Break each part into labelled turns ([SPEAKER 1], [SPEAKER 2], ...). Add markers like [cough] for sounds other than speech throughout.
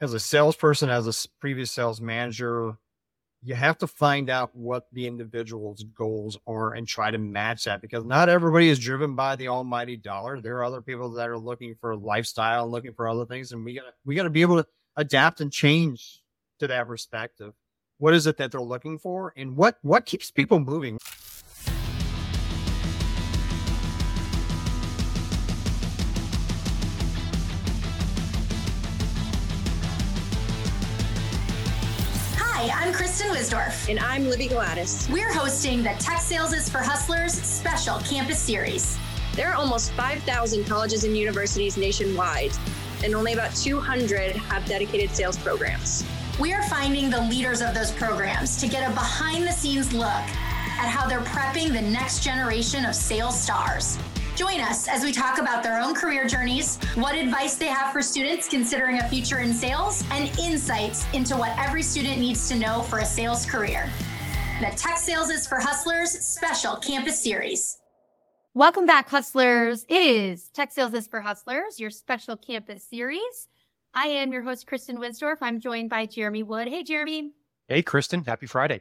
[SPEAKER 1] as a salesperson, as a previous sales manager, you have to find out what the individual's goals are and try to match that because not everybody is driven by the almighty dollar. There are other people that are looking for lifestyle, looking for other things, and we gotta we gotta be able to adapt and change to that perspective. What is it that they're looking for, and what what keeps people moving?
[SPEAKER 2] I'm Kristen Wisdorf.
[SPEAKER 3] And I'm Libby Gladys.
[SPEAKER 2] We're hosting the Tech Sales is for Hustlers special campus series.
[SPEAKER 3] There are almost 5,000 colleges and universities nationwide, and only about 200 have dedicated sales programs.
[SPEAKER 2] We are finding the leaders of those programs to get a behind the scenes look at how they're prepping the next generation of sales stars. Join us as we talk about their own career journeys, what advice they have for students considering a future in sales, and insights into what every student needs to know for a sales career. The Tech Sales is for Hustlers special campus series.
[SPEAKER 4] Welcome back, Hustlers. It is Tech Sales is for Hustlers, your special campus series. I am your host, Kristen Wisdorf. I'm joined by Jeremy Wood. Hey, Jeremy.
[SPEAKER 5] Hey, Kristen. Happy Friday.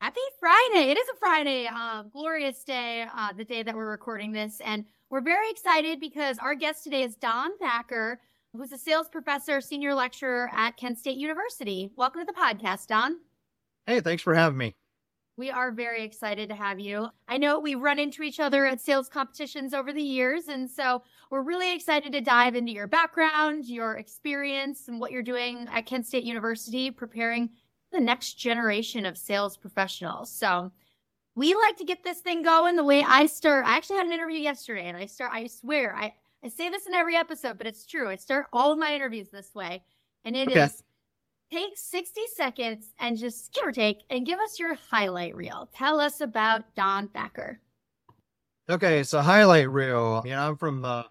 [SPEAKER 4] Happy Friday. It is a Friday, uh, glorious day, uh, the day that we're recording this. And we're very excited because our guest today is Don Thacker, who's a sales professor, senior lecturer at Kent State University. Welcome to the podcast, Don.
[SPEAKER 1] Hey, thanks for having me.
[SPEAKER 4] We are very excited to have you. I know we run into each other at sales competitions over the years. And so we're really excited to dive into your background, your experience, and what you're doing at Kent State University, preparing the next generation of sales professionals. So we like to get this thing going the way I start. I actually had an interview yesterday and I start, I swear, I, I say this in every episode, but it's true. I start all of my interviews this way. And it okay. is take 60 seconds and just give or take and give us your highlight reel. Tell us about Don Thacker.
[SPEAKER 1] Okay, so highlight reel. You know, I'm from uh, a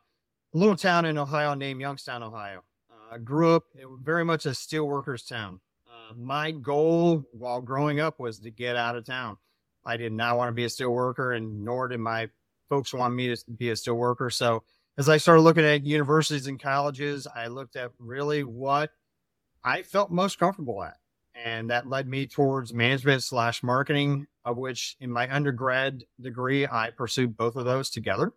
[SPEAKER 1] little town in Ohio named Youngstown, Ohio. Uh, I grew up very much a steelworkers town Uh, my goal while growing up was to get out of town. I did not want to be a steel worker, and nor did my folks want me to be a steel worker. So as I started looking at universities and colleges, I looked at really what I felt most comfortable at. And that led me towards management slash marketing, of which in my undergrad degree, I pursued both of those together.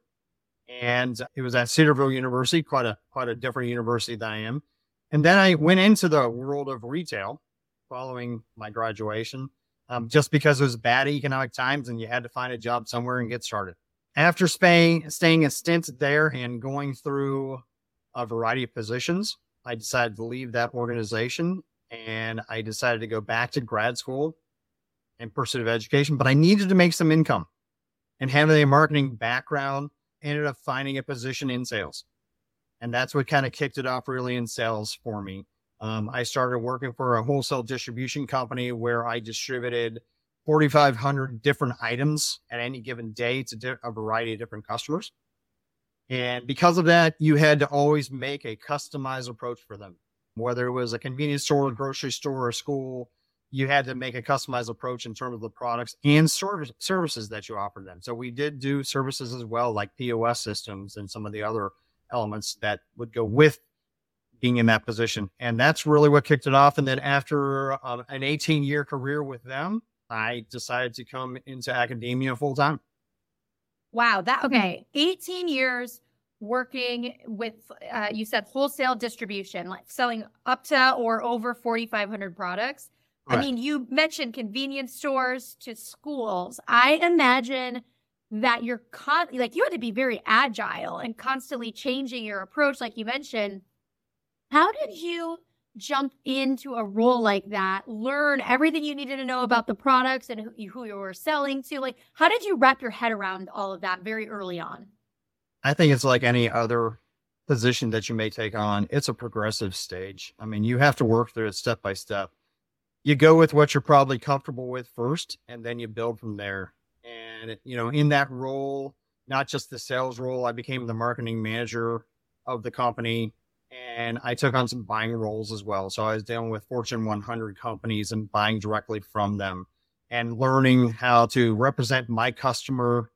[SPEAKER 1] And it was at Cedarville University, quite a quite a different university than I am. And then I went into the world of retail following my graduation, um, just because it was bad economic times and you had to find a job somewhere and get started. After staying, staying a stint there and going through a variety of positions, I decided to leave that organization and I decided to go back to grad school in pursuit of education, but I needed to make some income and having a marketing background, ended up finding a position in sales. And that's what kind of kicked it off really in sales for me. Um, I started working for a wholesale distribution company where I distributed 4,500 different items at any given day to di- a variety of different customers. And because of that, you had to always make a customized approach for them. Whether it was a convenience store, a grocery store, or school, you had to make a customized approach in terms of the products and service, services that you offered them. So we did do services as well, like POS systems and some of the other elements that would go with being in that position. And that's really what kicked it off. And then after uh, an 18 year career with them, I decided to come into academia full time.
[SPEAKER 4] Wow. That, okay. 18 years working with, uh, you said wholesale distribution, like selling up to or over 4,500 products. Right. I mean, you mentioned convenience stores to schools. I imagine that you're con- like you had to be very agile and constantly changing your approach, like you mentioned how did you jump into a role like that, learn everything you needed to know about the products and who you, were selling to? Like, how did you wrap your head around all of that very early on?
[SPEAKER 1] I think it's like any other position that you may take on. It's a progressive stage. I mean, you have to work through it step by step. You go with what you're probably comfortable with first, and then you build from there. And, you know, in that role, not just the sales role, I became the marketing manager of the company and I took on some buying roles as well. So I was dealing with Fortune 100 companies and buying directly from them and learning how to represent my customer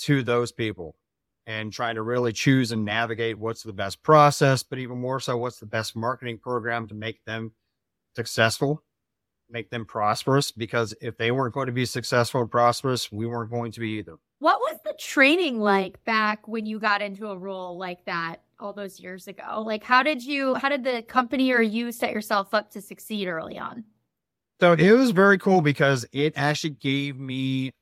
[SPEAKER 1] to those people. and trying to really choose and navigate what's the best process, but even more so, what's the best marketing program to make them successful, make them prosperous. Because if they weren't going to be successful and prosperous, we weren't going to be either.
[SPEAKER 4] What was the training like back when you got into a role like that all those years ago? Like, how did you, how did the company or you set yourself up to succeed early on?
[SPEAKER 1] So it was very cool because it actually gave me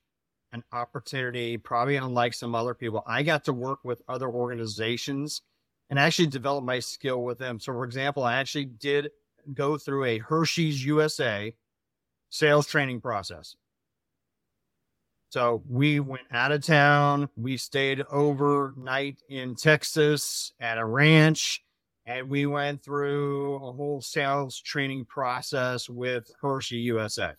[SPEAKER 1] an opportunity, probably unlike some other people. I got to work with other organizations and actually develop my skill with them. So, for example, I actually did go through a Hershey's USA sales training process. So we went out of town. We stayed overnight in Texas at a ranch and we went through a whole sales training process with Hershey USA.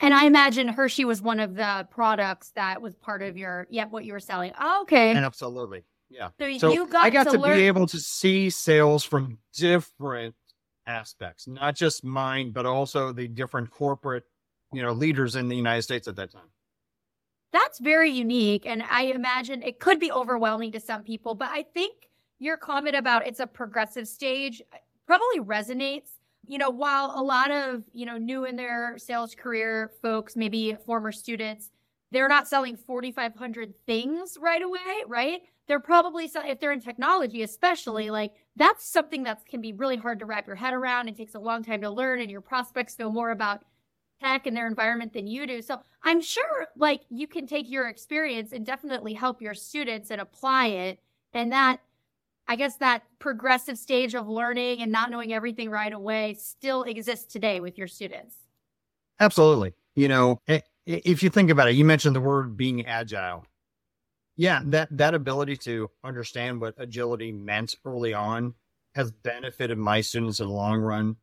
[SPEAKER 4] And I imagine Hershey was one of the products that was part of your, yeah, what you were selling. Oh, okay.
[SPEAKER 1] And absolutely. Yeah.
[SPEAKER 4] So,
[SPEAKER 1] So
[SPEAKER 4] you got
[SPEAKER 1] I got
[SPEAKER 4] to,
[SPEAKER 1] to,
[SPEAKER 4] learn.
[SPEAKER 1] be able to see sales from different aspects, not just mine, but also the different corporate, you know, leaders in the United States at that time.
[SPEAKER 4] That's very unique. And I imagine it could be overwhelming to some people, but I think your comment about it's a progressive stage uh, probably resonates. You know, while a lot of, you know, new in their sales career folks, maybe former students, they're not selling 4,500 things right away, right? They're probably if they're in technology, especially, like that's something that can be really hard to wrap your head around and takes a long time to learn. And your prospects know more about tech and their environment than you do. So I'm sure like you can take your experience and definitely help your students and apply it. And that, I guess that progressive stage of learning and not knowing everything right away still exists today with your students.
[SPEAKER 1] Absolutely. You know, if you think about it, you mentioned the word being agile. Yeah, that that ability to understand what agility meant early on has benefited my students in the long run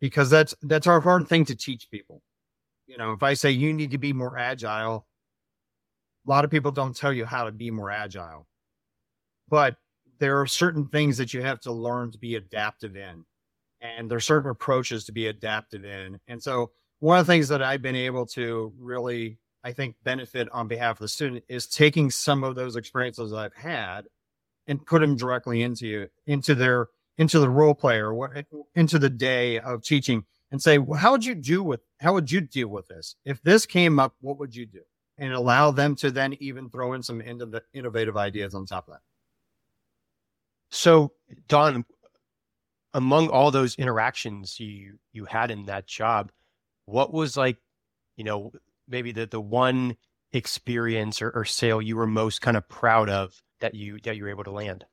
[SPEAKER 1] because that's that's our hard thing to teach people. You know, if I say you need to be more agile, a lot of people don't tell you how to be more agile. But there are certain things that you have to learn to be adaptive in. And there are certain approaches to be adaptive in. And so one of the things that I've been able to really, I think, benefit on behalf of the student is taking some of those experiences I've had and put them directly into you, into their into the role player, what into the day of teaching, and say, well, how would you do with how would you deal with this if this came up? What would you do? And allow them to then even throw in some innov- innovative ideas on top of that.
[SPEAKER 5] So, Don, among all those interactions you you had in that job, what was like, you know, maybe the the one experience or, or sale you were most kind of proud of that you that you were able to land?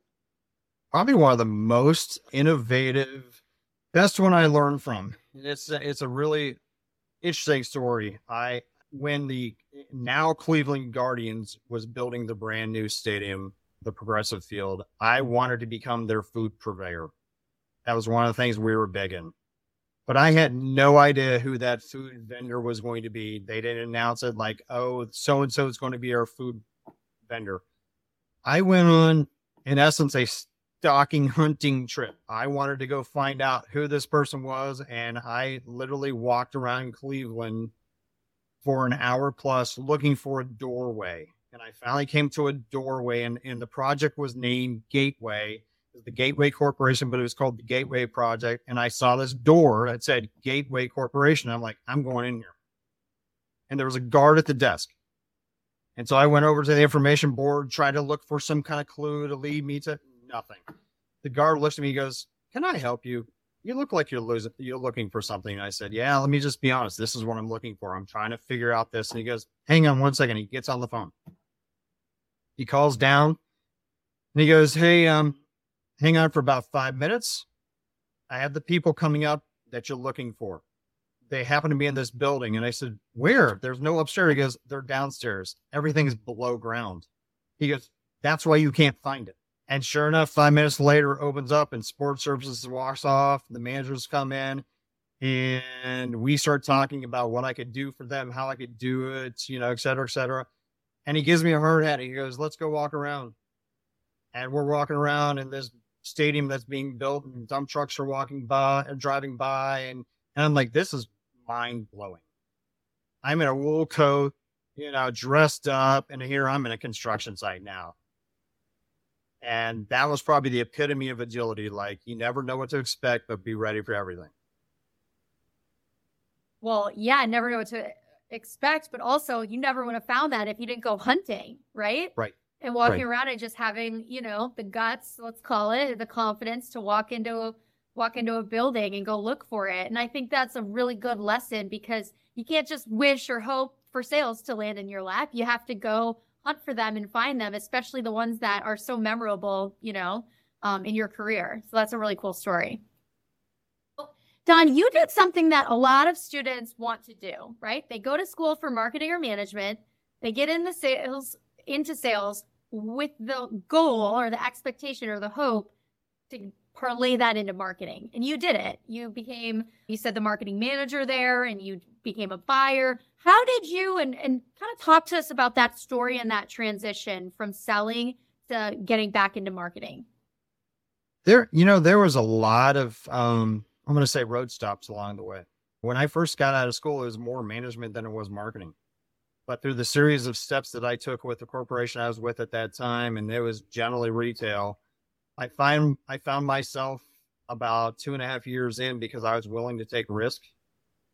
[SPEAKER 1] probably one of the most innovative, best one I learned from. It's it's a really interesting story. I when the now Cleveland Guardians was building the brand new stadium, the Progressive Field, I wanted to become their food purveyor. That was one of the things we were begging. But I had no idea who that food vendor was going to be. They didn't announce it like, oh, so and so is going to be our food vendor. I went on, in essence, a stalking [laughs] hunting trip. I wanted to go find out who this person was, and I literally walked around Cleveland for an hour plus looking for a doorway. And I finally came to a doorway, and, and the project was named Gateway. It was the Gateway Corporation, but it was called the Gateway Project. And I saw this door that said Gateway Corporation. I'm like, I'm going in here. And there was a guard at the desk. And so I went over to the information board, tried to look for some kind of clue to lead me to nothing. The guard looks at me, he goes, Can I help you? You look like you're losing you're looking for something. I said, Yeah, let me just be honest. This is what I'm looking for. I'm trying to figure out this. And he goes, Hang on one second. He gets on the phone. He calls down and he goes, Hey, um, hang on for about five minutes. I have the people coming up that you're looking for. They happen to be in this building. And I said, Where? There's no upstairs. He goes, They're downstairs. Everything's below ground. He goes, That's why you can't find it. And sure enough, five minutes later, opens up and sports services walks off. The managers come in and we start talking about what I could do for them, how I could do it, you know, et cetera, et cetera. And he gives me a hard hat. He goes, Let's go walk around. And we're walking around in this stadium that's being built, and dump trucks are walking by and driving by. And, and I'm like, This is mind blowing. I'm in a wool coat, you know, dressed up, and here I'm in a construction site now. And that was probably the epitome of agility. Like you never know what to expect, but be ready for everything.
[SPEAKER 4] Well, yeah, never know what to expect, but also you never would have found that if you didn't go hunting, right?
[SPEAKER 1] Right.
[SPEAKER 4] And walking
[SPEAKER 1] Right.
[SPEAKER 4] around and just having, you know, the guts, let's call it, the confidence to walk into walk into a building and go look for it. And I think that's a really good lesson because you can't just wish or hope for sales to land in your lap. You have to go hunt for them and find them, especially the ones that are so memorable, you know, um, in your career. So that's a really cool story. Don, you did something that a lot of students want to do, right? They go to school for marketing or management, they get in the sales into sales with the goal or the expectation or the hope to parlay that into marketing. And you did it. You became, you said the marketing manager there and you became a buyer. How did you and and kind of talk to us about that story and that transition from selling to getting back into marketing?
[SPEAKER 1] There, you know, there was a lot of, um, I'm going to say road stops along the way. When I first got out of school, it was more management than it was marketing. But through the series of steps that I took with the corporation I was with at that time, and it was generally retail, I find I found myself about two and a half years in because I was willing to take risk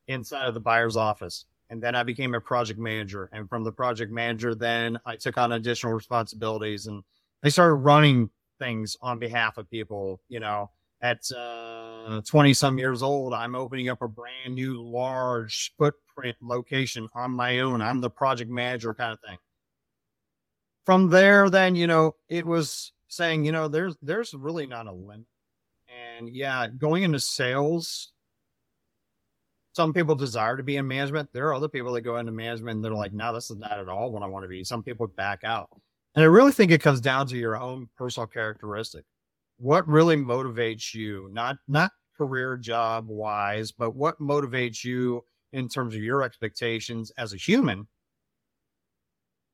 [SPEAKER 1] inside of the buyer's office. And then I became a project manager. And from the project manager, then I took on additional responsibilities and I started running things on behalf of people. You know, at uh, 20 some years old, I'm opening up a brand new large footprint location on my own. I'm the project manager kind of thing. From there, then, you know, it was saying, you know, there's, there's really not a limit. And yeah, going into sales, some people desire to be in management. There are other people that go into management and they're like, no, this is not at all what I want to be. Some people back out. And I really think it comes down to your own personal characteristic. What really motivates you, not not career job wise, but what motivates you in terms of your expectations as a human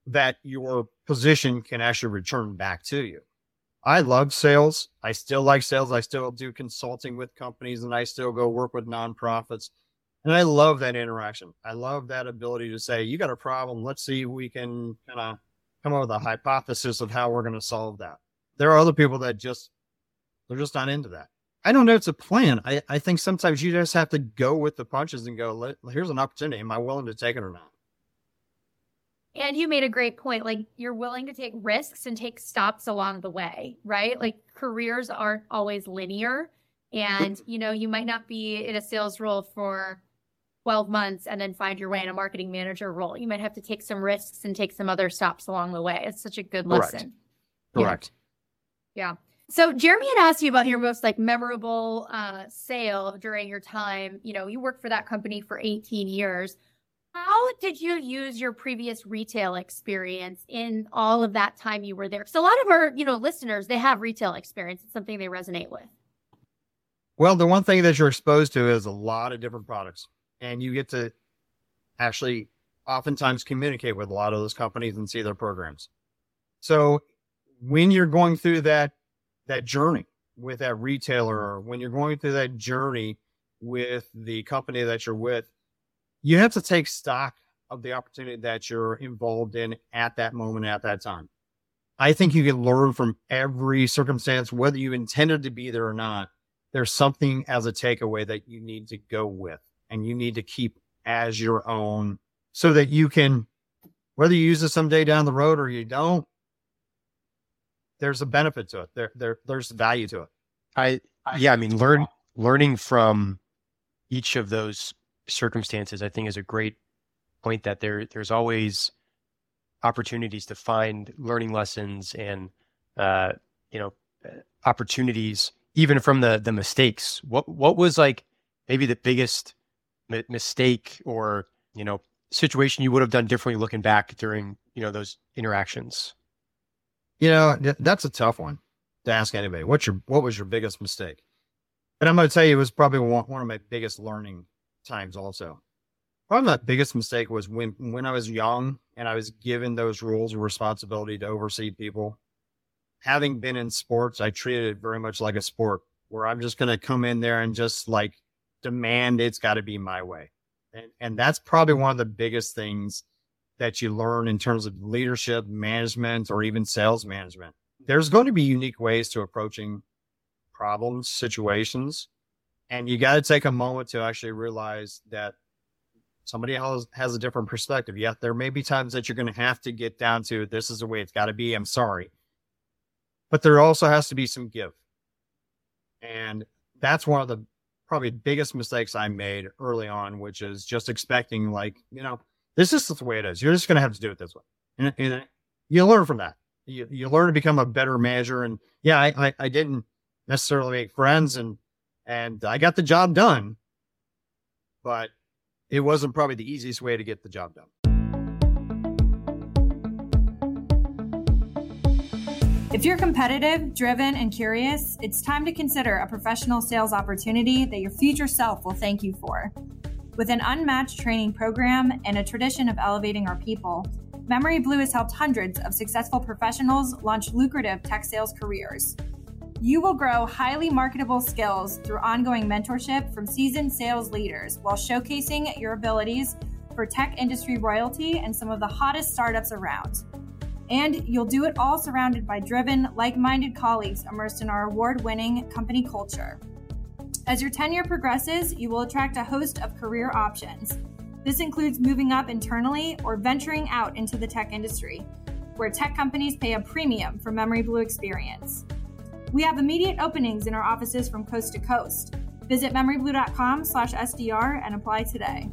[SPEAKER 1] that your position can actually return back to you. I love sales. I still like sales. I still do consulting with companies and I still go work with nonprofits. And I love that interaction. I love that ability to say, you got a problem. Let's see if we can kind of come up with a hypothesis of how we're going to solve that. There are other people that just, they're just not into that. I don't know. It's a plan. I, I think sometimes you just have to go with the punches and go, here's an opportunity. Am I willing to take it or not?
[SPEAKER 4] And you made a great point. Like you're willing to take risks and take stops along the way, right? Like careers aren't always linear. And, you know, you might not be in a sales role for 12 months and then find your way in a marketing manager role. You might have to take some risks and take some other stops along the way. It's such a good
[SPEAKER 1] Correct.
[SPEAKER 4] lesson. Yeah.
[SPEAKER 1] Correct.
[SPEAKER 4] Yeah. So Jeremy had asked you about your most like memorable uh, sale during your time. You know, you worked for that company for 18 years. How did you use your previous retail experience in all of that time you were there? Because a lot of our, you know, listeners, they have retail experience. It's something they resonate with.
[SPEAKER 1] Well, the one thing that you're exposed to is a lot of different products, and you get to actually oftentimes communicate with a lot of those companies and see their programs. So when you're going through that that journey with that retailer, or when you're going through that journey with the company that you're with, you have to take stock of the opportunity that you're involved in at that moment, at that time. I think you can learn from every circumstance, whether you intended to be there or not there's something as a takeaway that you need to go with and you need to keep as your own so that you can, whether you use it someday down the road or you don't, there's a benefit to it. There, there, there's value to it.
[SPEAKER 5] I yeah, I mean learn learning from each of those circumstances I think is a great point that there there's always opportunities to find learning lessons and uh you know opportunities even from the the mistakes. What what was like maybe the biggest mi- mistake or you know situation you would have done differently looking back during you know those interactions?
[SPEAKER 1] You know, that's a tough one to ask anybody. What's your, what was your biggest mistake? And I'm going to tell you, it was probably one, one of my biggest learning times also. Probably my biggest mistake was when, when I was young and I was given those rules and responsibility to oversee people. Having been in sports, I treated it very much like a sport where I'm just going to come in there and just like demand it's got to be my way. And, and that's probably one of the biggest things that you learn in terms of leadership, management, or even sales management. there's going to be unique ways to approaching problems, situations, and you got to take a moment to actually realize that somebody else has a different perspective. Yeah, there may be times that you're going to have to get down to this is the way it's got to be. I'm sorry. But there also has to be some give. And that's one of the probably biggest mistakes I made early on, which is just expecting, like, you know, this is the way it is. You're just going to have to do it this way. And, and you learn from that. You, you learn to become a better manager. And yeah, I, I, I didn't necessarily make friends and, and I got the job done, but it wasn't probably the easiest way to get the job done.
[SPEAKER 6] If you're competitive, driven, and curious, it's time to consider a professional sales opportunity that your future self will thank you for. With an unmatched training program and a tradition of elevating our people, Memory Blue has helped hundreds of successful professionals launch lucrative tech sales careers. You will grow highly marketable skills through ongoing mentorship from seasoned sales leaders while showcasing your abilities for tech industry royalty and some of the hottest startups around. And you'll do it all surrounded by driven, like minded colleagues immersed in our award winning company culture. As your tenure progresses, you will attract a host of career options. This includes moving up internally or venturing out into the tech industry, where tech companies pay a premium for Memory Blue experience. We have immediate openings in our offices from coast to coast. Visit memoryblue.com slash SDR and apply today.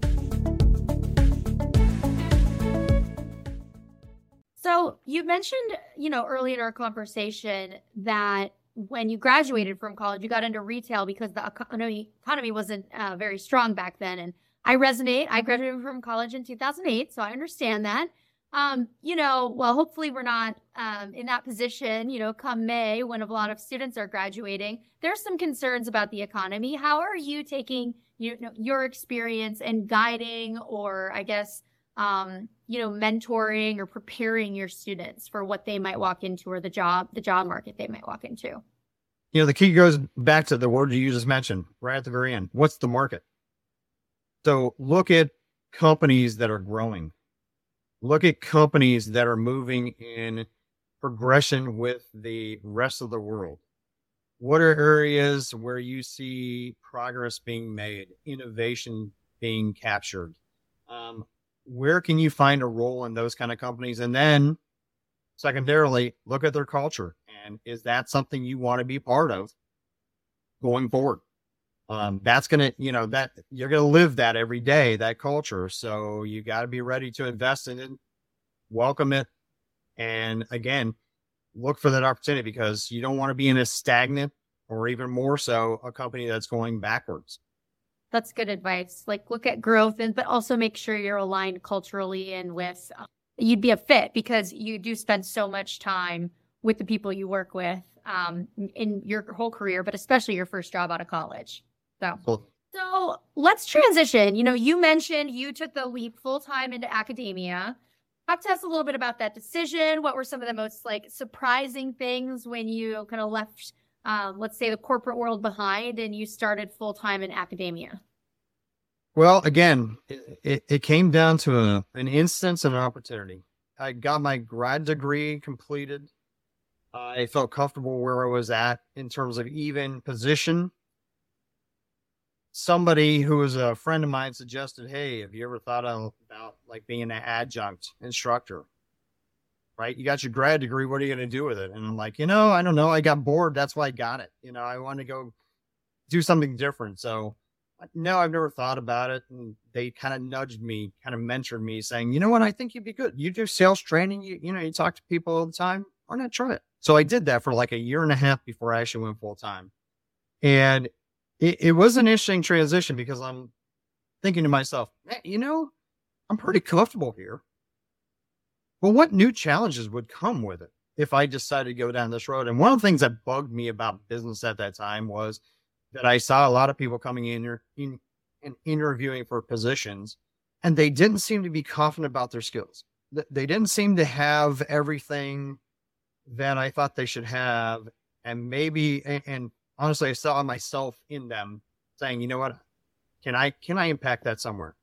[SPEAKER 4] So you mentioned, you know, early in our conversation that when you graduated from college, you got into retail because the economy economy wasn't uh, very strong back then. And I resonate. I graduated from college in 2008, so I understand that. Um, you know, well, hopefully we're not um, in that position. You know, come May when a lot of students are graduating, there's some concerns about the economy. How are you taking you know your experience and guiding, or I guess um, you know, mentoring or preparing your students for what they might walk into or the job, the job market they might walk into?
[SPEAKER 1] You know, the key goes back to the word you just mentioned right at the very end. What's the market? So look at companies that are growing. Look at companies that are moving in progression with the rest of the world. What are areas where you see progress being made, innovation being captured? Um, where can you find a role in those kind of companies? And then secondarily, look at their culture. And is that something you want to be part of going forward? Um, that's going to, you know, that you're going to live that every day, that culture. So you got to be ready to invest in it, welcome it. And again, look for that opportunity because you don't want to be in a stagnant or even more so a company that's going backwards
[SPEAKER 4] that's good advice. Like look at growth and but also make sure you're aligned culturally and with uh, you'd be a fit because you do spend so much time with the people you work with um, in your whole career, but especially your first job out of college. So cool. So let's transition. You know, you mentioned you took the leap full time into academia. Talk to us a little bit about that decision. What were some of the most like surprising things when you kind of left um, let's say the corporate world behind and you started full time in academia?
[SPEAKER 1] Well, again, it, it came down to a, an instance and an opportunity. I got my grad degree completed. I felt comfortable where I was at in terms of even position. Somebody who was a friend of mine suggested, "Hey, have you ever thought about like being an adjunct instructor?" right? You got your grad degree. What are you going to do with it? And I'm like, you know, I don't know. I got bored. That's why I got it. You know, I want to go do something different. So, uh, no, I've never thought about it. And they kind of nudged me, kind of mentored me, saying, you know what? I think you'd be good. You do sales training. You, you know, you talk to people all the time. Why not try it? So I did that for like a year and a half before I actually went full time. And it, it was an interesting transition because I'm thinking to myself, you know, I'm pretty comfortable here. Well, what new challenges would come with it if I decided to go down this road? And one of the things that bugged me about business at that time was that I saw a lot of people coming in, in and interviewing for positions, and they didn't seem to be confident about their skills. They didn't seem to have everything that I thought they should have. And maybe, and, and honestly, I saw myself in them saying, you know what? Can I, can I impact that somewhere?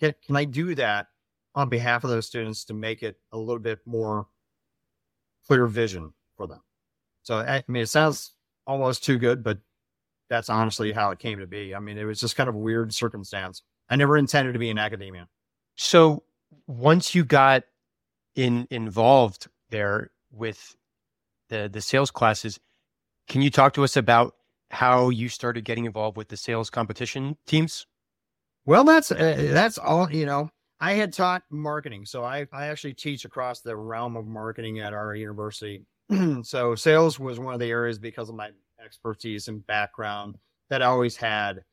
[SPEAKER 1] Can, can I do that on behalf of those students to make it a little bit more clear vision for them. So I mean, it sounds almost too good, but that's honestly how it came to be. I mean, it was just kind of a weird circumstance. I never intended to be in academia.
[SPEAKER 5] So once you got in involved there with the the sales classes, can you talk to us about how you started getting involved with the sales competition teams?
[SPEAKER 1] Well, that's uh, that's all. You know, I had taught marketing, so I I actually teach across the realm of marketing at our university. [clears throat] so sales was one of the areas because of my expertise and background that I always had.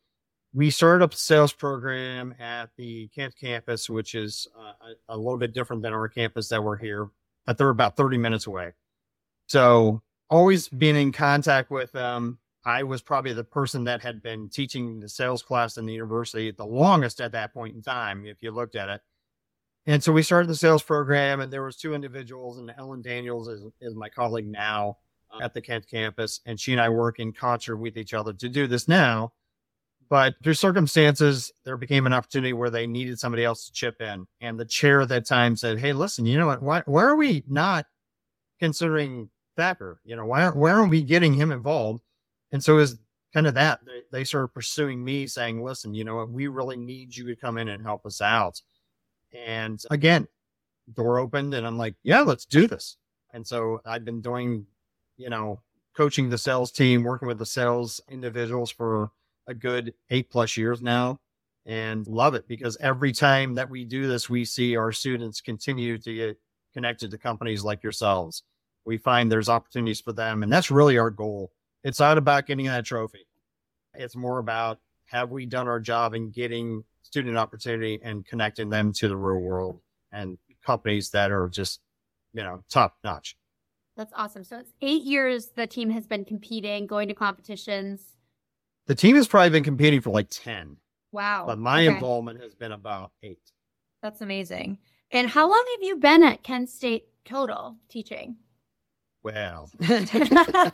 [SPEAKER 1] We started up a sales program at the Kent campus, which is uh, a, a little bit different than our campus that we're here, but they're about 30 minutes away. So always been in contact with them. I was probably the person that had been teaching the sales class in the university the longest at that point in time, if you looked at it. And so we started the sales program, and there was two individuals, and Ellen Daniels is, is my colleague now uh, at the Kent campus, and she and I work in concert with each other to do this now. But through circumstances, there became an opportunity where they needed somebody else to chip in, and the chair at that time said, "Hey, listen, you know what? Why, why are we not considering Thacker? You know, why, aren't why aren't we getting him involved?" And so is kind of that they, started pursuing me, saying, "Listen, you know? We really need you to come in and help us out." And again, door opened and I'm like, yeah, let's do this. And so I've been doing, you know, coaching the sales team, working with the sales individuals for a good eight plus years now and love it because every time that we do this, we see our students continue to get connected to companies like yourselves. We find there's opportunities for them. And that's really our goal. It's not about getting that trophy. It's more about have we done our job in getting student opportunity and connecting them to the real world and companies that are just, you know, top notch.
[SPEAKER 4] That's awesome. So it's eight years the team has been competing, going to competitions.
[SPEAKER 1] The team has probably been competing for like 10.
[SPEAKER 4] Wow.
[SPEAKER 1] But my okay. involvement has been about eight.
[SPEAKER 4] That's amazing. And how long have you been at Kent State total teaching?
[SPEAKER 1] Well, [laughs] it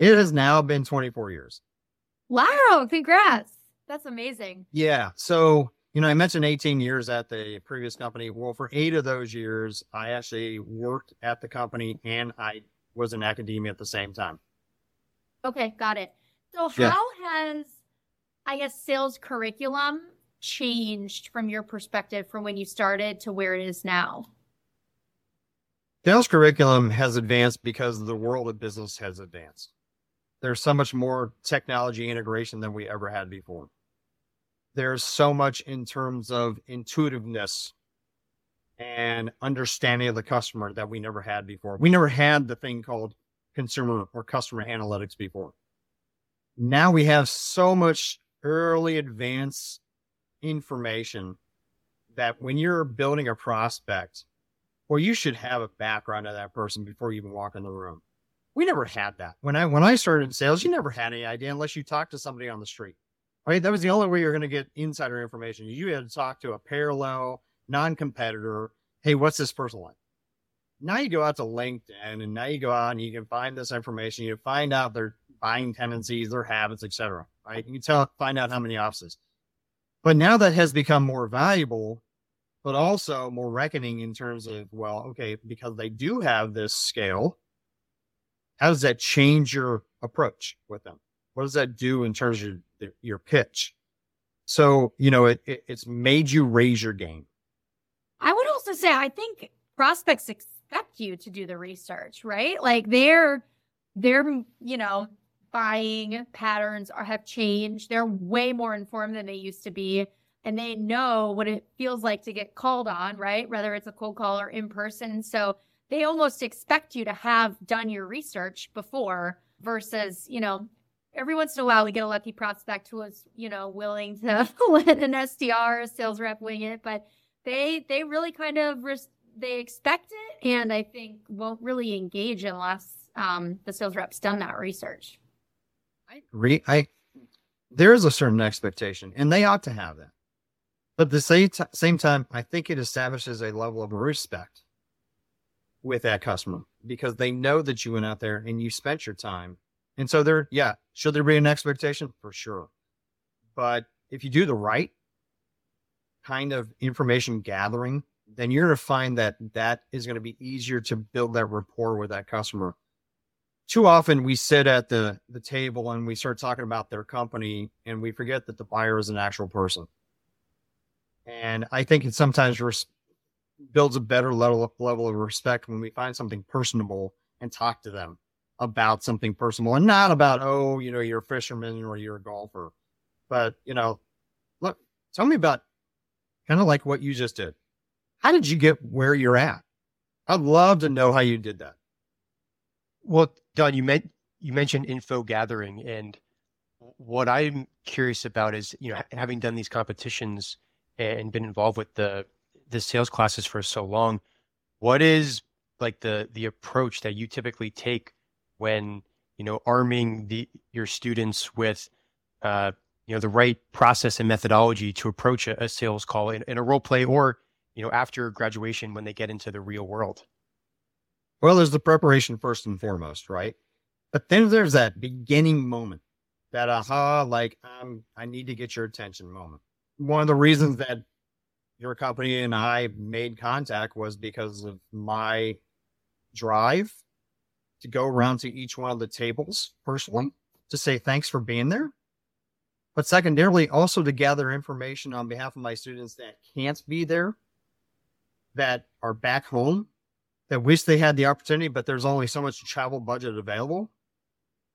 [SPEAKER 1] has now been 24 years.
[SPEAKER 4] Wow, congrats. That's amazing.
[SPEAKER 1] Yeah. So, you know, I mentioned 18 years at the previous company. Well, for eight of those years, I actually worked at the company and I was in academia at the same time.
[SPEAKER 4] Okay, got it. So, how yeah. has, I guess, sales curriculum changed from your perspective from when you started to where it is now?
[SPEAKER 1] Sales curriculum has advanced because the world of business has advanced there's so much more technology integration than we ever had before. There's so much in terms of intuitiveness and understanding of the customer that we never had before. We never had the thing called consumer or customer analytics before. Now we have so much early advance information that when you're building a prospect, well, you should have a background of that person before you even walk in the room. We never had that. When I when I started sales, you never had any idea unless you talked to somebody on the street. Right? That was the only way you're going to get insider information. You had to talk to a parallel non-competitor. Hey, what's this person like? Now you go out to LinkedIn and now you go out and you can find this information. You find out their buying tendencies, their habits, etc. Right? You can tell find out how many offices. But now that has become more valuable, but also more reckoning in terms of, well, okay, because they do have this scale, how does that change your approach with them? What does that do in terms of your, your pitch? So, you know, it, it, it's made you raise your game.
[SPEAKER 4] I would also say, I think prospects expect you to do the research, right? Like they're, they're, you know, buying patterns are, have changed. They're way more informed than they used to be. And they know what it feels like to get called on, right? Whether it's a cold call or in person. So they almost expect you to have done your research before versus, you know, every once in a while we get a lucky prospect who is, you know, willing to [laughs] let an SDR, a sales rep wing it, but they they really kind of res- they expect it and I think won't really engage unless um, the sales rep's done that research.
[SPEAKER 1] I agree. I there is a certain expectation, and they ought to have that. But at the same, t- same time, I think it establishes a level of respect with that customer because they know that you went out there and you spent your time. And so there, yeah, should there be an expectation? For sure. But if you do the right kind of information gathering, then you're going to find that that is going to be easier to build that rapport with that customer too often we sit at the the table and we start talking about their company and we forget that the buyer is an actual person. And I think it sometimes res- builds a better level level of respect when we find something personable and talk to them about something personal and not about oh you know you're a fisherman or you're a golfer, but you know, look, tell me about kind of like what you just did. How did you get where you're at? I'd love to know how you did that.
[SPEAKER 5] Well, Don, you meant you mentioned info gathering, and what I'm curious about is, you know, having done these competitions and been involved with the the sales classes for so long, what is like the the approach that you typically take when you know arming the your students with uh, you know the right process and methodology to approach a, a sales call in, in a role play or you know after graduation when they get into the real world
[SPEAKER 1] well, there's the preparation first and foremost, right? But then there's that beginning moment, that aha, like um, I need to get your attention moment. One of the reasons that your company and I made contact was because of my drive to go around to each one of the tables, personally to say thanks for being there. But secondarily, also to gather information on behalf of my students that can't be there, that are back home that wish they had the opportunity, but there's only so much travel budget available.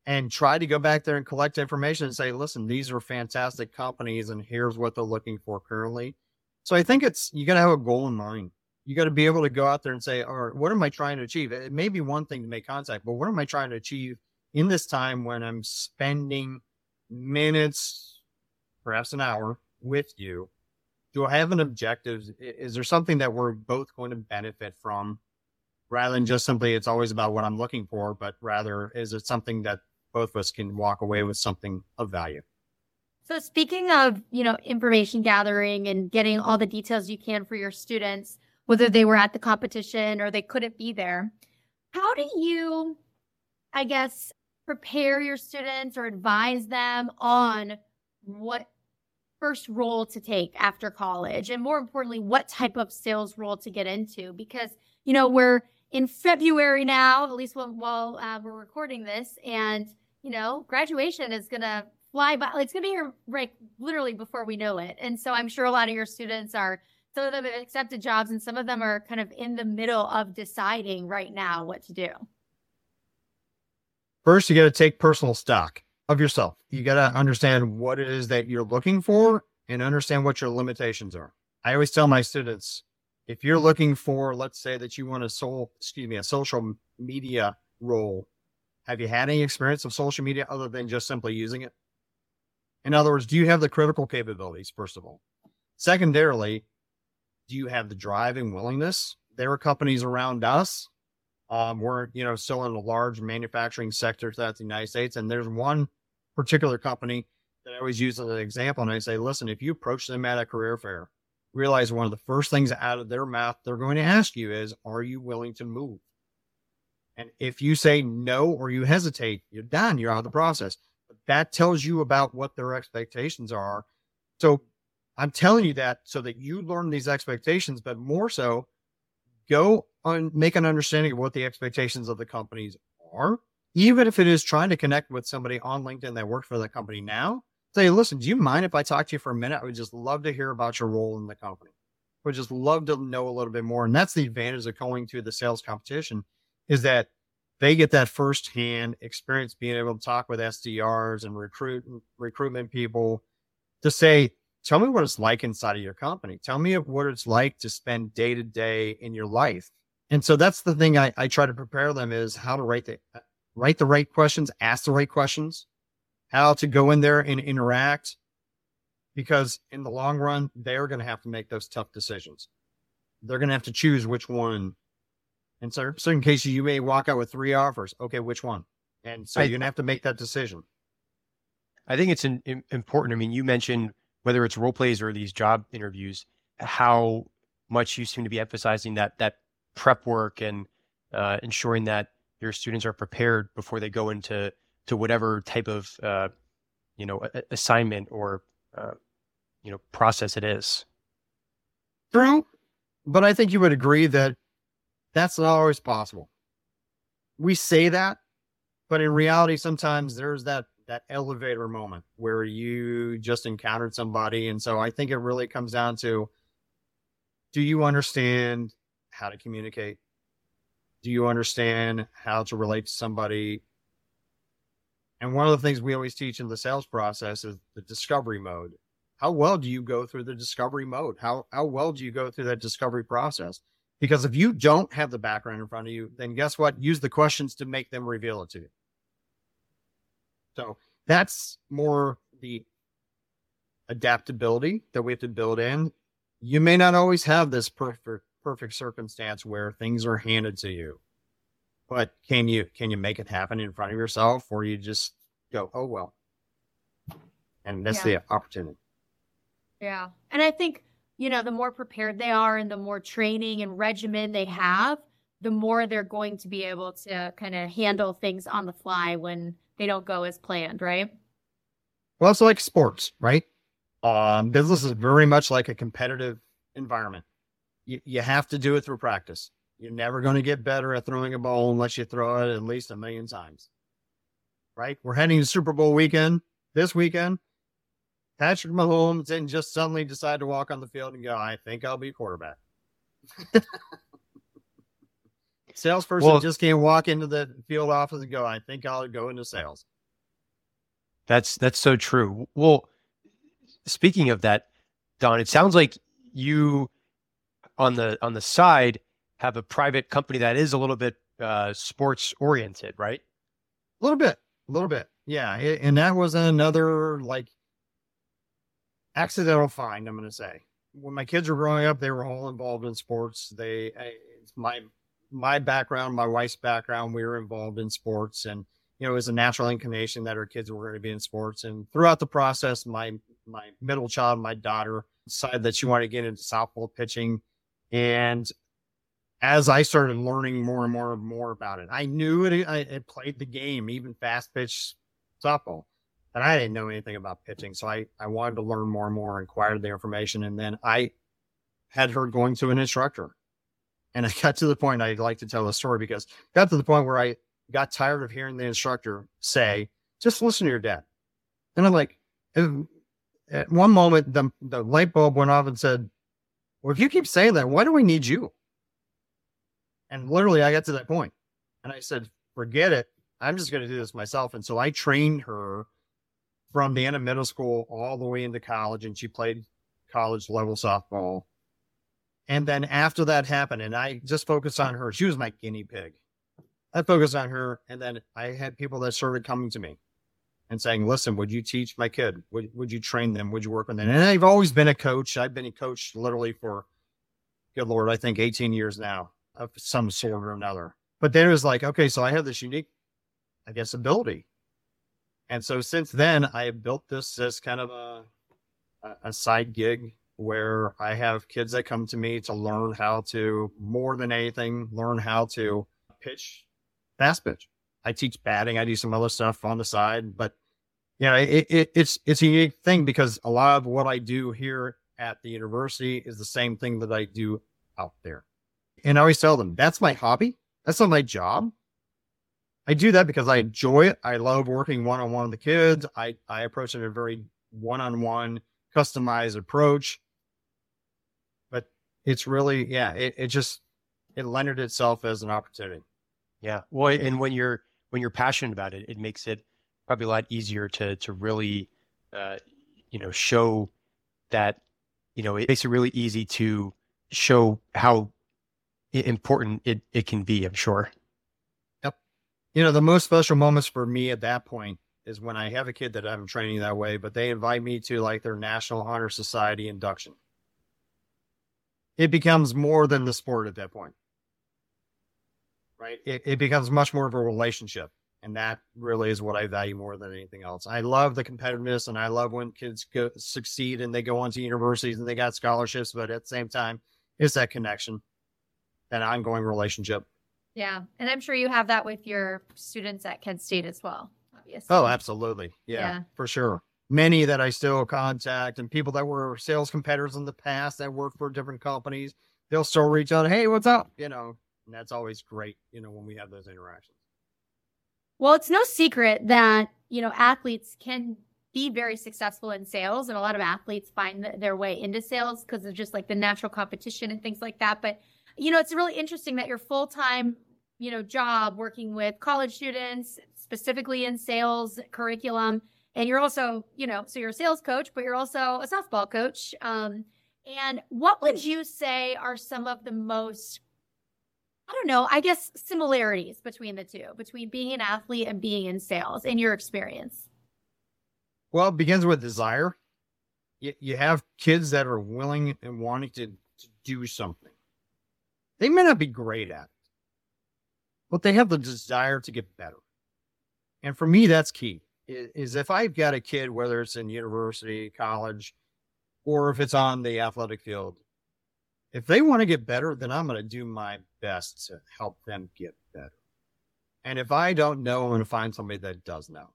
[SPEAKER 1] And try to go back there and collect information and say, listen, these are fantastic companies and here's what they're looking for currently. So I think it's, you got to have a goal in mind. You got to be able to go out there and say, all right, what am I trying to achieve? It may be one thing to make contact, but what am I trying to achieve in this time when I'm spending minutes, perhaps an hour with you? Do I have an objective? Is there something that we're both going to benefit from? rather than just simply it's always about what I'm looking for, but rather is it something that both of us can walk away with something of value.
[SPEAKER 4] So speaking of, you know, information gathering and getting all the details you can for your students, whether they were at the competition or they couldn't be there, how do you, I guess, prepare your students or advise them on what first role to take after college and more importantly what type of sales role to get into because you know we're in February now, at least while, while uh, we're recording this. And, you know, graduation is going to fly by. It's going to be here right literally before we know it. And so I'm sure a lot of your students are, some of them have accepted jobs and some of them are kind of in the middle of deciding right now what to do.
[SPEAKER 1] First, you got to take personal stock of yourself. You got to understand what it is that you're looking for and understand what your limitations are. I always tell my students, if you're looking for, let's say that you want a soul, excuse me, a social media role, have you had any experience of social media other than just simply using it? In other words, do you have the critical capabilities, first of all? Secondarily, do you have the drive and willingness? There are companies around us. Um, we're, you know, still in a large manufacturing sector that's the United States. And there's one particular company that I always use as an example. And I say, listen, if you approach them at a career fair realize one of the first things out of their mouth they're going to ask you is, Are you willing to move? And if you say no or you hesitate, you're done. You're out of the process. But that tells you about what their expectations are. So I'm telling you that so that you learn these expectations, but more so, go and make an understanding of what the expectations of the companies are. Even if it is trying to connect with somebody on LinkedIn that works for the company now, say, listen, do you mind if I talk to you for a minute? I would just love to hear about your role in the company. I would just love to know a little bit more. And that's the advantage of going to the sales competition is that they get that firsthand experience being able to talk with SDRs and recruit recruitment people to say, tell me what it's like inside of your company. Tell me what it's like to spend day to day in your life. And so that's the thing I, I try to prepare them is how to write the write the right questions, ask the right questions, how to go in there and interact because in the long run, they're going to have to make those tough decisions. They're going to have to choose which one. In certain cases, you may walk out with three offers. Okay, which one? And so I, you're going to have to make that decision.
[SPEAKER 5] I think it's an, in, important. I mean, you mentioned whether it's role plays or these job interviews, how much you seem to be emphasizing that that prep work and uh, ensuring that your students are prepared before they go into to whatever type of uh, you know a- assignment or uh, you know process it is.
[SPEAKER 1] True, but I think you would agree that that's not always possible. We say that, But in reality, sometimes there's that that elevator moment where you just encountered somebody. And so I think it really comes down to do you understand how to communicate? Do you understand how to relate to somebody? And one of the things we always teach in the sales process is the discovery mode. How well do you go through the discovery mode? How how well do you go through that discovery process? Because if you don't have the background in front of you, then guess what? Use the questions to make them reveal it to you. So that's more the adaptability that we have to build in. You may not always have this perfect perfect circumstance where things are handed to you. But can you can you make it happen in front of yourself or you just go, "Oh well." And that's yeah. the opportunity.
[SPEAKER 4] Yeah. And I think, you know, the more prepared they are and the more training and regimen they have, the more they're going to be able to kind of handle things on the fly when they don't go as planned, right?
[SPEAKER 1] Well, it's like sports, right? Um, business is very much like a competitive environment. You, you have to do it through practice. You're never going to get better at throwing a ball unless you throw it at least a million times. Right? We're heading to Super Bowl weekend this weekend. Patrick Mahomes didn't just suddenly decide to walk on the field and go, I think I'll be quarterback. [laughs] Salesperson well, just can't walk into the field office and go, I think I'll go into sales.
[SPEAKER 5] That's that's so true. Well, speaking of that, Don, it sounds like you on the on the side have a private company that is a little bit uh, sports oriented, right?
[SPEAKER 1] A little bit, a little bit, yeah. And that was another like accidental find. I'm going to say when my kids were growing up, they were all involved in sports. They, it's my my background, my wife's background, we were involved in sports, and you know, it was a natural inclination that our kids were going to be in sports. And throughout the process, my my middle child, my daughter, decided that she wanted to get into softball pitching, and as I started learning more and more and more about it, I knew it. I had played the game, even fast pitch softball, but I didn't know anything about pitching. So I I wanted to learn more and more, acquired the information, and then I had her going to an instructor and I [laughs] got to the point I'd like to tell the story because got to the point where I got tired of hearing the instructor say, just listen to your dad. And I'm like, at one moment, the, the light bulb went off and said, well, if you keep saying that, why do we need you? And literally, I got to that point and I said, forget it. I'm just going to do this myself. And so I trained her from end of middle school all the way into college, and she played college level softball and then after that happened, and I just focused on her, she was my guinea pig. I focused on her, and then I had people that started coming to me and saying, "Listen, would you teach my kid? Would would you train them? Would you work with them?" And I've always been a coach. I've been a coach literally for, good lord, I think 18 years now of some sort or another. But then it was like, okay, so I have this unique, I guess, ability, and so since then I built this as kind of a a side gig where I have kids that come to me to learn how to, more than anything, learn how to pitch fast pitch. I teach batting. I do some other stuff on the side, but you know, it, it, it's it's a unique thing because a lot of what I do here at the university is the same thing that I do out there. And I always tell them that's my hobby. That's not my job. I do that because I enjoy it. I love working one on one with the kids. I, I approach it in a very one on one, customized approach. But it's really yeah it, it just it lended itself as an opportunity.
[SPEAKER 5] Yeah. Well and when you're when you're passionate about it it makes it probably a lot easier to to really uh, you know show that you know it makes it really easy to show how important it, it can be i'm sure
[SPEAKER 1] you know the most special moments for me at that point is when i have a kid that i'm training that way but they invite me to like their national honor society induction it becomes more than the sport at that point. Right? It, it becomes much more of a relationship. And that really is what I value more than anything else. I love the competitiveness and I love when kids go, succeed and they go on to universities and they got scholarships, but at the same time, it's that connection, that ongoing relationship.
[SPEAKER 4] Yeah. And I'm sure you have that with your students at Kent State as well, obviously.
[SPEAKER 1] Oh, absolutely. Yeah, yeah. for sure many that I still contact and people that were sales competitors in the past that worked for different companies, they'll still reach out, Hey, what's up? You know, and that's always great, you know, when we have those interactions.
[SPEAKER 4] Well, it's no secret that, you know, athletes can be very successful in sales and a lot of athletes find their way into sales because of just like the natural competition and things like that. But, you know, it's really interesting that your full-time, you know, job working with college students, specifically in sales curriculum, and you're also, you know, so you're a sales coach, but you're also a softball coach. Um, and what would you say are some of the most I don't know, I guess similarities between the two, between being an athlete and being in sales in your experience?
[SPEAKER 1] Well, it begins with desire. You, you have kids that are willing and wanting to, to do something. They may not be great at it, but they have the desire to get better. And for me, that's key. Is if I've got a kid, whether it's in university, college, or if it's on the athletic field, if they want to get better, then I'm going to do my best to help them get better. And if I don't know, I'm going to find somebody that does know.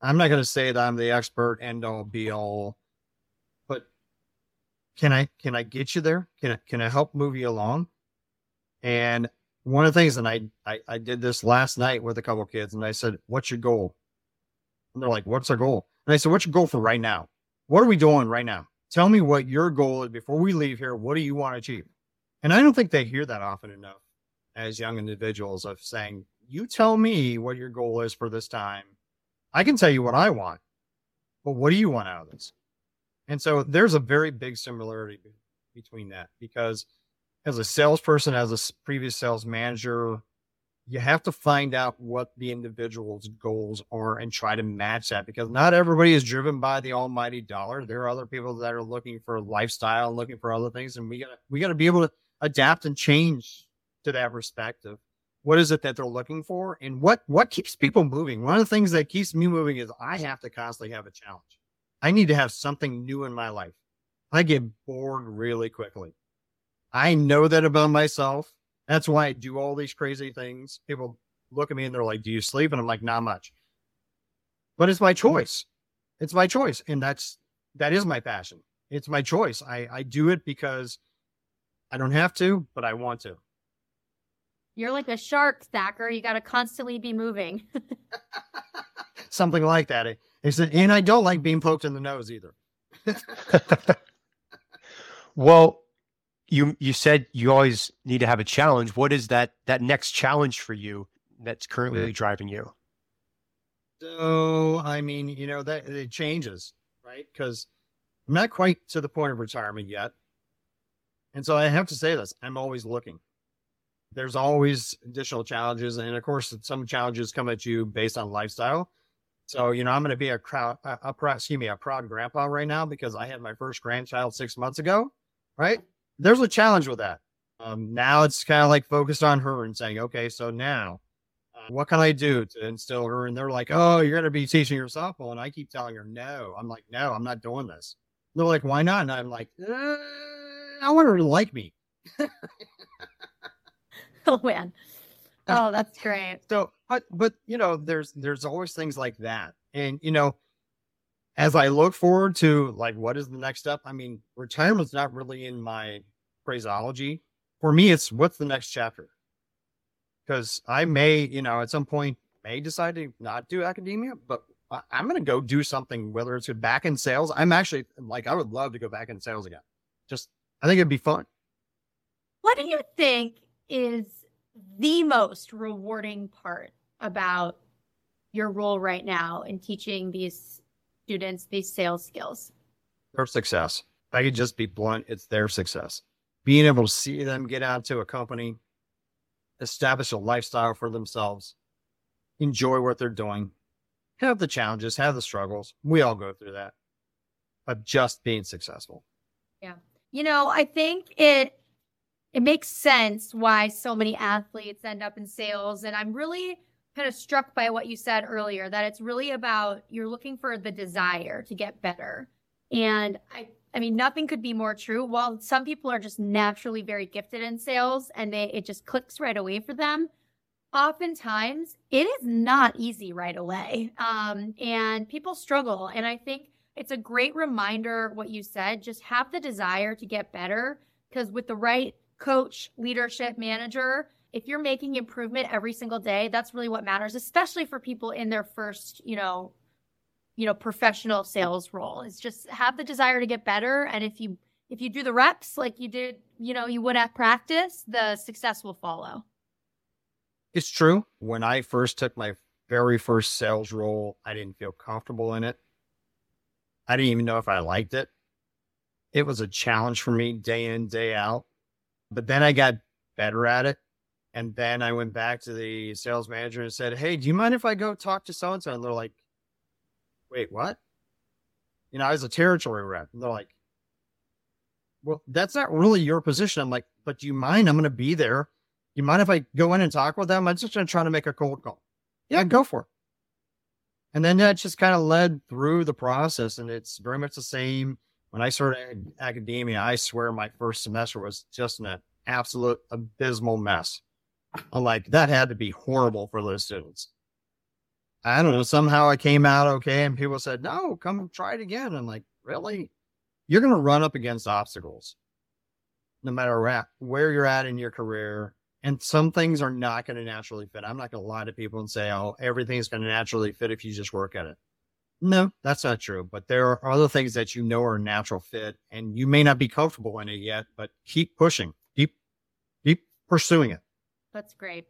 [SPEAKER 1] I'm not going to say that I'm the expert, end all, be all, can I can I get you there? Can I can I help move you along? And one of the things, and I I, I did this last night with a couple kids, and I said, "What's your goal?" And they're like, "What's our goal?" And I said, "What's your goal for right now? What are we doing right now?" Tell me what your goal is before we leave here. What do you want to achieve? And I don't think they hear that often enough as young individuals of saying, you tell me what your goal is for this time. I can tell you what I want, but what do you want out of this? And so there's a very big similarity between that because as a salesperson, as a previous sales manager, you have to find out what the individual's goals are and try to match that because not everybody is driven by the almighty dollar. There are other people that are looking for lifestyle, looking for other things, and we gotta we got to be able to adapt and change to that perspective. What is it that they're looking for, and what what keeps people moving? One of the things that keeps me moving is I have to constantly have a challenge. I need to have something new in my life. I get bored really quickly. I know that about myself. That's why I do all these crazy things. People look at me and they're like, Do you sleep? And I'm like, Not much. But it's my choice. It's my choice. And that's that is my passion. It's my choice. I, I do it because I don't have to, but I want to.
[SPEAKER 4] You're like a shark, Thacker. You got to constantly be moving. [laughs] [laughs]
[SPEAKER 1] Something like that. And I don't like being poked in the nose either. [laughs]
[SPEAKER 5] well, you you said you always need to have a challenge. What is that that next challenge for you that's currently mm. driving you?
[SPEAKER 1] So I mean, you know that it changes, right? Because I'm not quite to the point of retirement yet, and so I have to say this: I'm always looking. There's always additional challenges, and of course, some challenges come at you based on lifestyle. So you know, I'm going to be a crowd, a, a proud, excuse me, a proud grandpa right now because I had my first grandchild six months ago, right? there's a challenge with that. Um, now it's kind of like focused on her and saying, okay, so now uh, what can I do to instill her? And they're like, oh, you're going to be teaching your softball. And I keep telling her, no. I'm like, no, I'm not doing this. they're like, why not? And I'm like, uh, I want her to like me. [laughs]
[SPEAKER 4] oh, man. [laughs] Oh, that's great.
[SPEAKER 1] So, but, but, you know, there's, there's always things like that. And, you know, as I look forward to like what is the next step, I mean, retirement's not really in my phraseology. For me, it's what's the next chapter? Because I may, you know, at some point may decide to not do academia, but I'm going to go do something, whether it's back in sales. I'm actually like, I would love to go back in sales again. Just, I think it'd be fun.
[SPEAKER 4] What do you think is the most rewarding part about your role right now in teaching these students these sales skills?
[SPEAKER 1] Their success. I could just be blunt, it's their success. Being able to see them get out to a company, establish a lifestyle for themselves, enjoy what they're doing, have the challenges, have the struggles. We all go through that, but just being successful.
[SPEAKER 4] Yeah. You know, I think it it makes sense why so many athletes end up in sales and I'm really kind of struck by what you said earlier that it's really about you're looking for the desire to get better. And I I mean nothing could be more true. While some people are just naturally very gifted in sales and they it just clicks right away for them, oftentimes it is not easy right away. Um, and people struggle and I think it's a great reminder what you said, just have the desire to get better because with the right coach, leadership, manager, if you're making mm-hmm. improvement every single day, that's really what matters, especially for people in their first, you know, you know, professional sales role. Is just have the desire to get better. And if you if you do the reps like you did, you know, you would at practice, the success will follow.
[SPEAKER 1] It's true. When I first took my very first sales role, I didn't feel comfortable in it. I didn't even know if I liked it. It was a challenge for me day in, day out. But then I got better at it. And then I went back to the sales manager and said, Hey, do you mind if I go talk to so and so? And they're like, Wait, what? You know, I was a territory rep. And they're like, Well, that's not really your position. I'm like, But do you mind? I'm going to be there. You mind if I go in and talk with them? I'm just going to try to make a cold call. Yeah, go for it. And then that just kind of led through the process. And it's very much the same. When I started academia, I swear my first semester was just an absolute abysmal mess. I'm like, that had to be horrible for those students. I don't know. Somehow I came out okay. And people said, no, come try it again. I'm like, really? You're going to run up against obstacles no matter where you're at in your career. And some things are not going to naturally fit. I'm not going to lie to people and say, oh, everything's going to naturally fit if you just work at it. No, that's not true. But there are other things that you know are natural fit and you may not be comfortable in it yet, but keep pushing, keep, keep pursuing it.
[SPEAKER 4] That's great.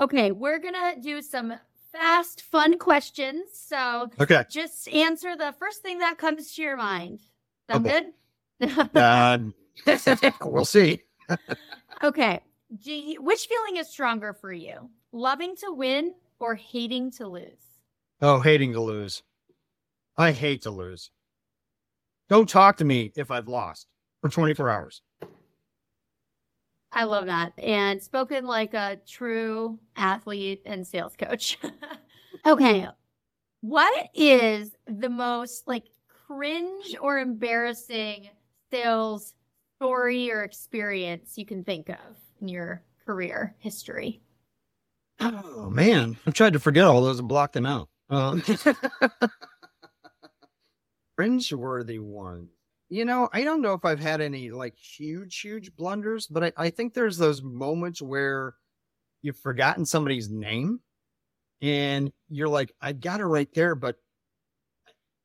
[SPEAKER 4] Okay. We're to do some fast, fun questions. So
[SPEAKER 1] okay.
[SPEAKER 4] just answer the first thing that comes to your mind. Sound
[SPEAKER 1] okay. good? [laughs] uh, [laughs] we'll see.
[SPEAKER 4] okay. You, which feeling is stronger for you? Loving to win or hating to lose?
[SPEAKER 1] Oh, hating to lose. I hate to lose. Don't talk to me if I've lost for 24 hours.
[SPEAKER 4] I love that. And spoken like a true athlete and sales coach. [laughs] okay. What is the most like cringe or embarrassing sales story or experience you can think of? in your career history?
[SPEAKER 1] Oh man, I've tried to forget all those and block them out. Um, [laughs] cringe-worthy one. You know, I don't know if I've had any like huge, huge blunders, but I, I think there's those moments where you've forgotten somebody's name and you're like, I got it right there, but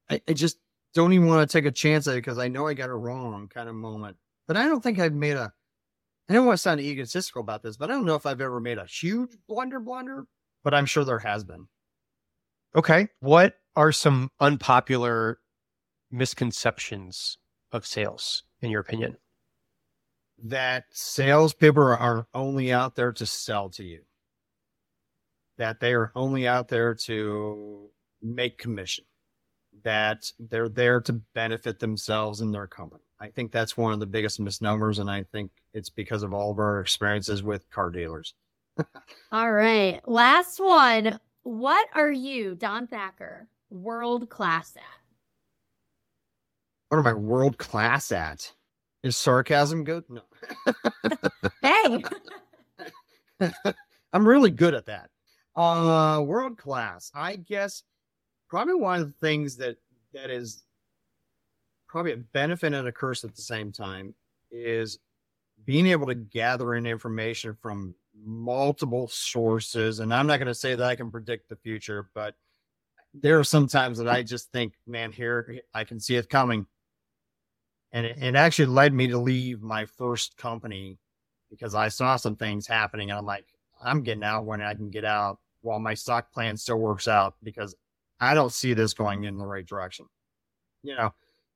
[SPEAKER 1] I, I just don't even want to take a chance at it because I know I got it wrong kind of moment. But I don't think I've made a I don't want to sound egotistical about this, but I don't know if I've ever made a huge blunder blunder, but I'm sure there has been.
[SPEAKER 5] Okay. What are some unpopular misconceptions of sales, in your opinion?
[SPEAKER 1] That salespeople are only out there to sell to you, that they are only out there to make commission, that they're there to benefit themselves and their company. I think that's one of the biggest misnomers, and I think it's because of all of our experiences with car dealers. [laughs]
[SPEAKER 4] all right. Last one. What are you, Don Thacker, world class at?
[SPEAKER 1] What am I world class at? Is sarcasm good? No. [laughs]
[SPEAKER 4] hey. [laughs]
[SPEAKER 1] I'm really good at that. Uh world class. I guess probably one of the things that that is probably a benefit and a curse at the same time is being able to gather in information from multiple sources. And I'm not going to say that I can predict the future, but there are some times that I just think, man, here I can see it coming. And it, it actually led me to leave my first company because I saw some things happening. And I'm like, I'm getting out when I can get out while my stock plan still works out because I don't see this going in the right direction. You know,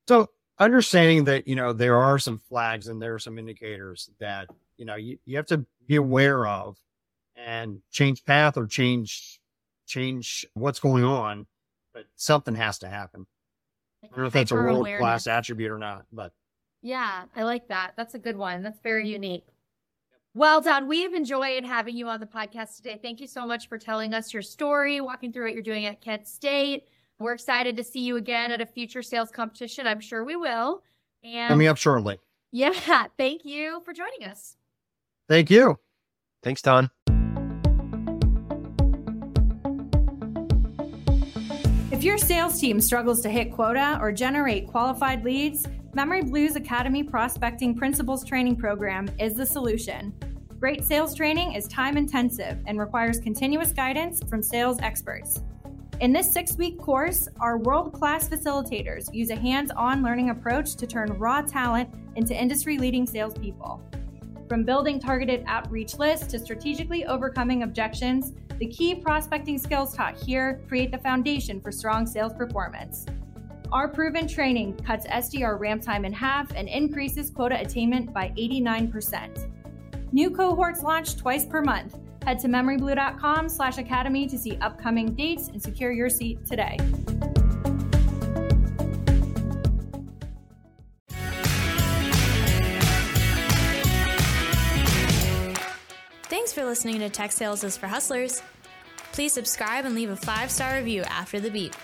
[SPEAKER 1] so understanding that, you know, there are some flags and there are some indicators that, you know, you, you have to be aware of and change path or change change what's going on, but something has to happen. I don't know if that's a world class attribute or not, but
[SPEAKER 4] yeah, I like that. That's a good one. That's very mm-hmm. unique. Well done. We've enjoyed having you on the podcast today. Thank you so much for telling us your story, walking through what you're doing at Kent State. We're excited to see you again at a future sales competition. I'm sure we will. And
[SPEAKER 1] coming up shortly.
[SPEAKER 4] Yeah. [laughs] Thank you for joining us.
[SPEAKER 1] Thank you.
[SPEAKER 5] Thanks, Don.
[SPEAKER 6] If your sales team struggles to hit quota or generate qualified leads, memoryBlue's Academy Prospecting Principles Training Program is the solution. great sales training is time intensive and requires continuous guidance from sales experts. In this six week course, our world class facilitators use a hands on learning approach to turn raw talent into industry leading salespeople. From building targeted outreach lists to strategically overcoming objections, the key prospecting skills taught here create the foundation for strong sales performance. Our proven training cuts SDR ramp time in half and increases quota attainment by 89%. New cohorts launch twice per month. Head to memoryblue.com slash academy to see upcoming dates and secure your seat today.
[SPEAKER 7] Thanks for listening to Tech Sales is for Hustlers. Please subscribe and leave a five star review after the beep.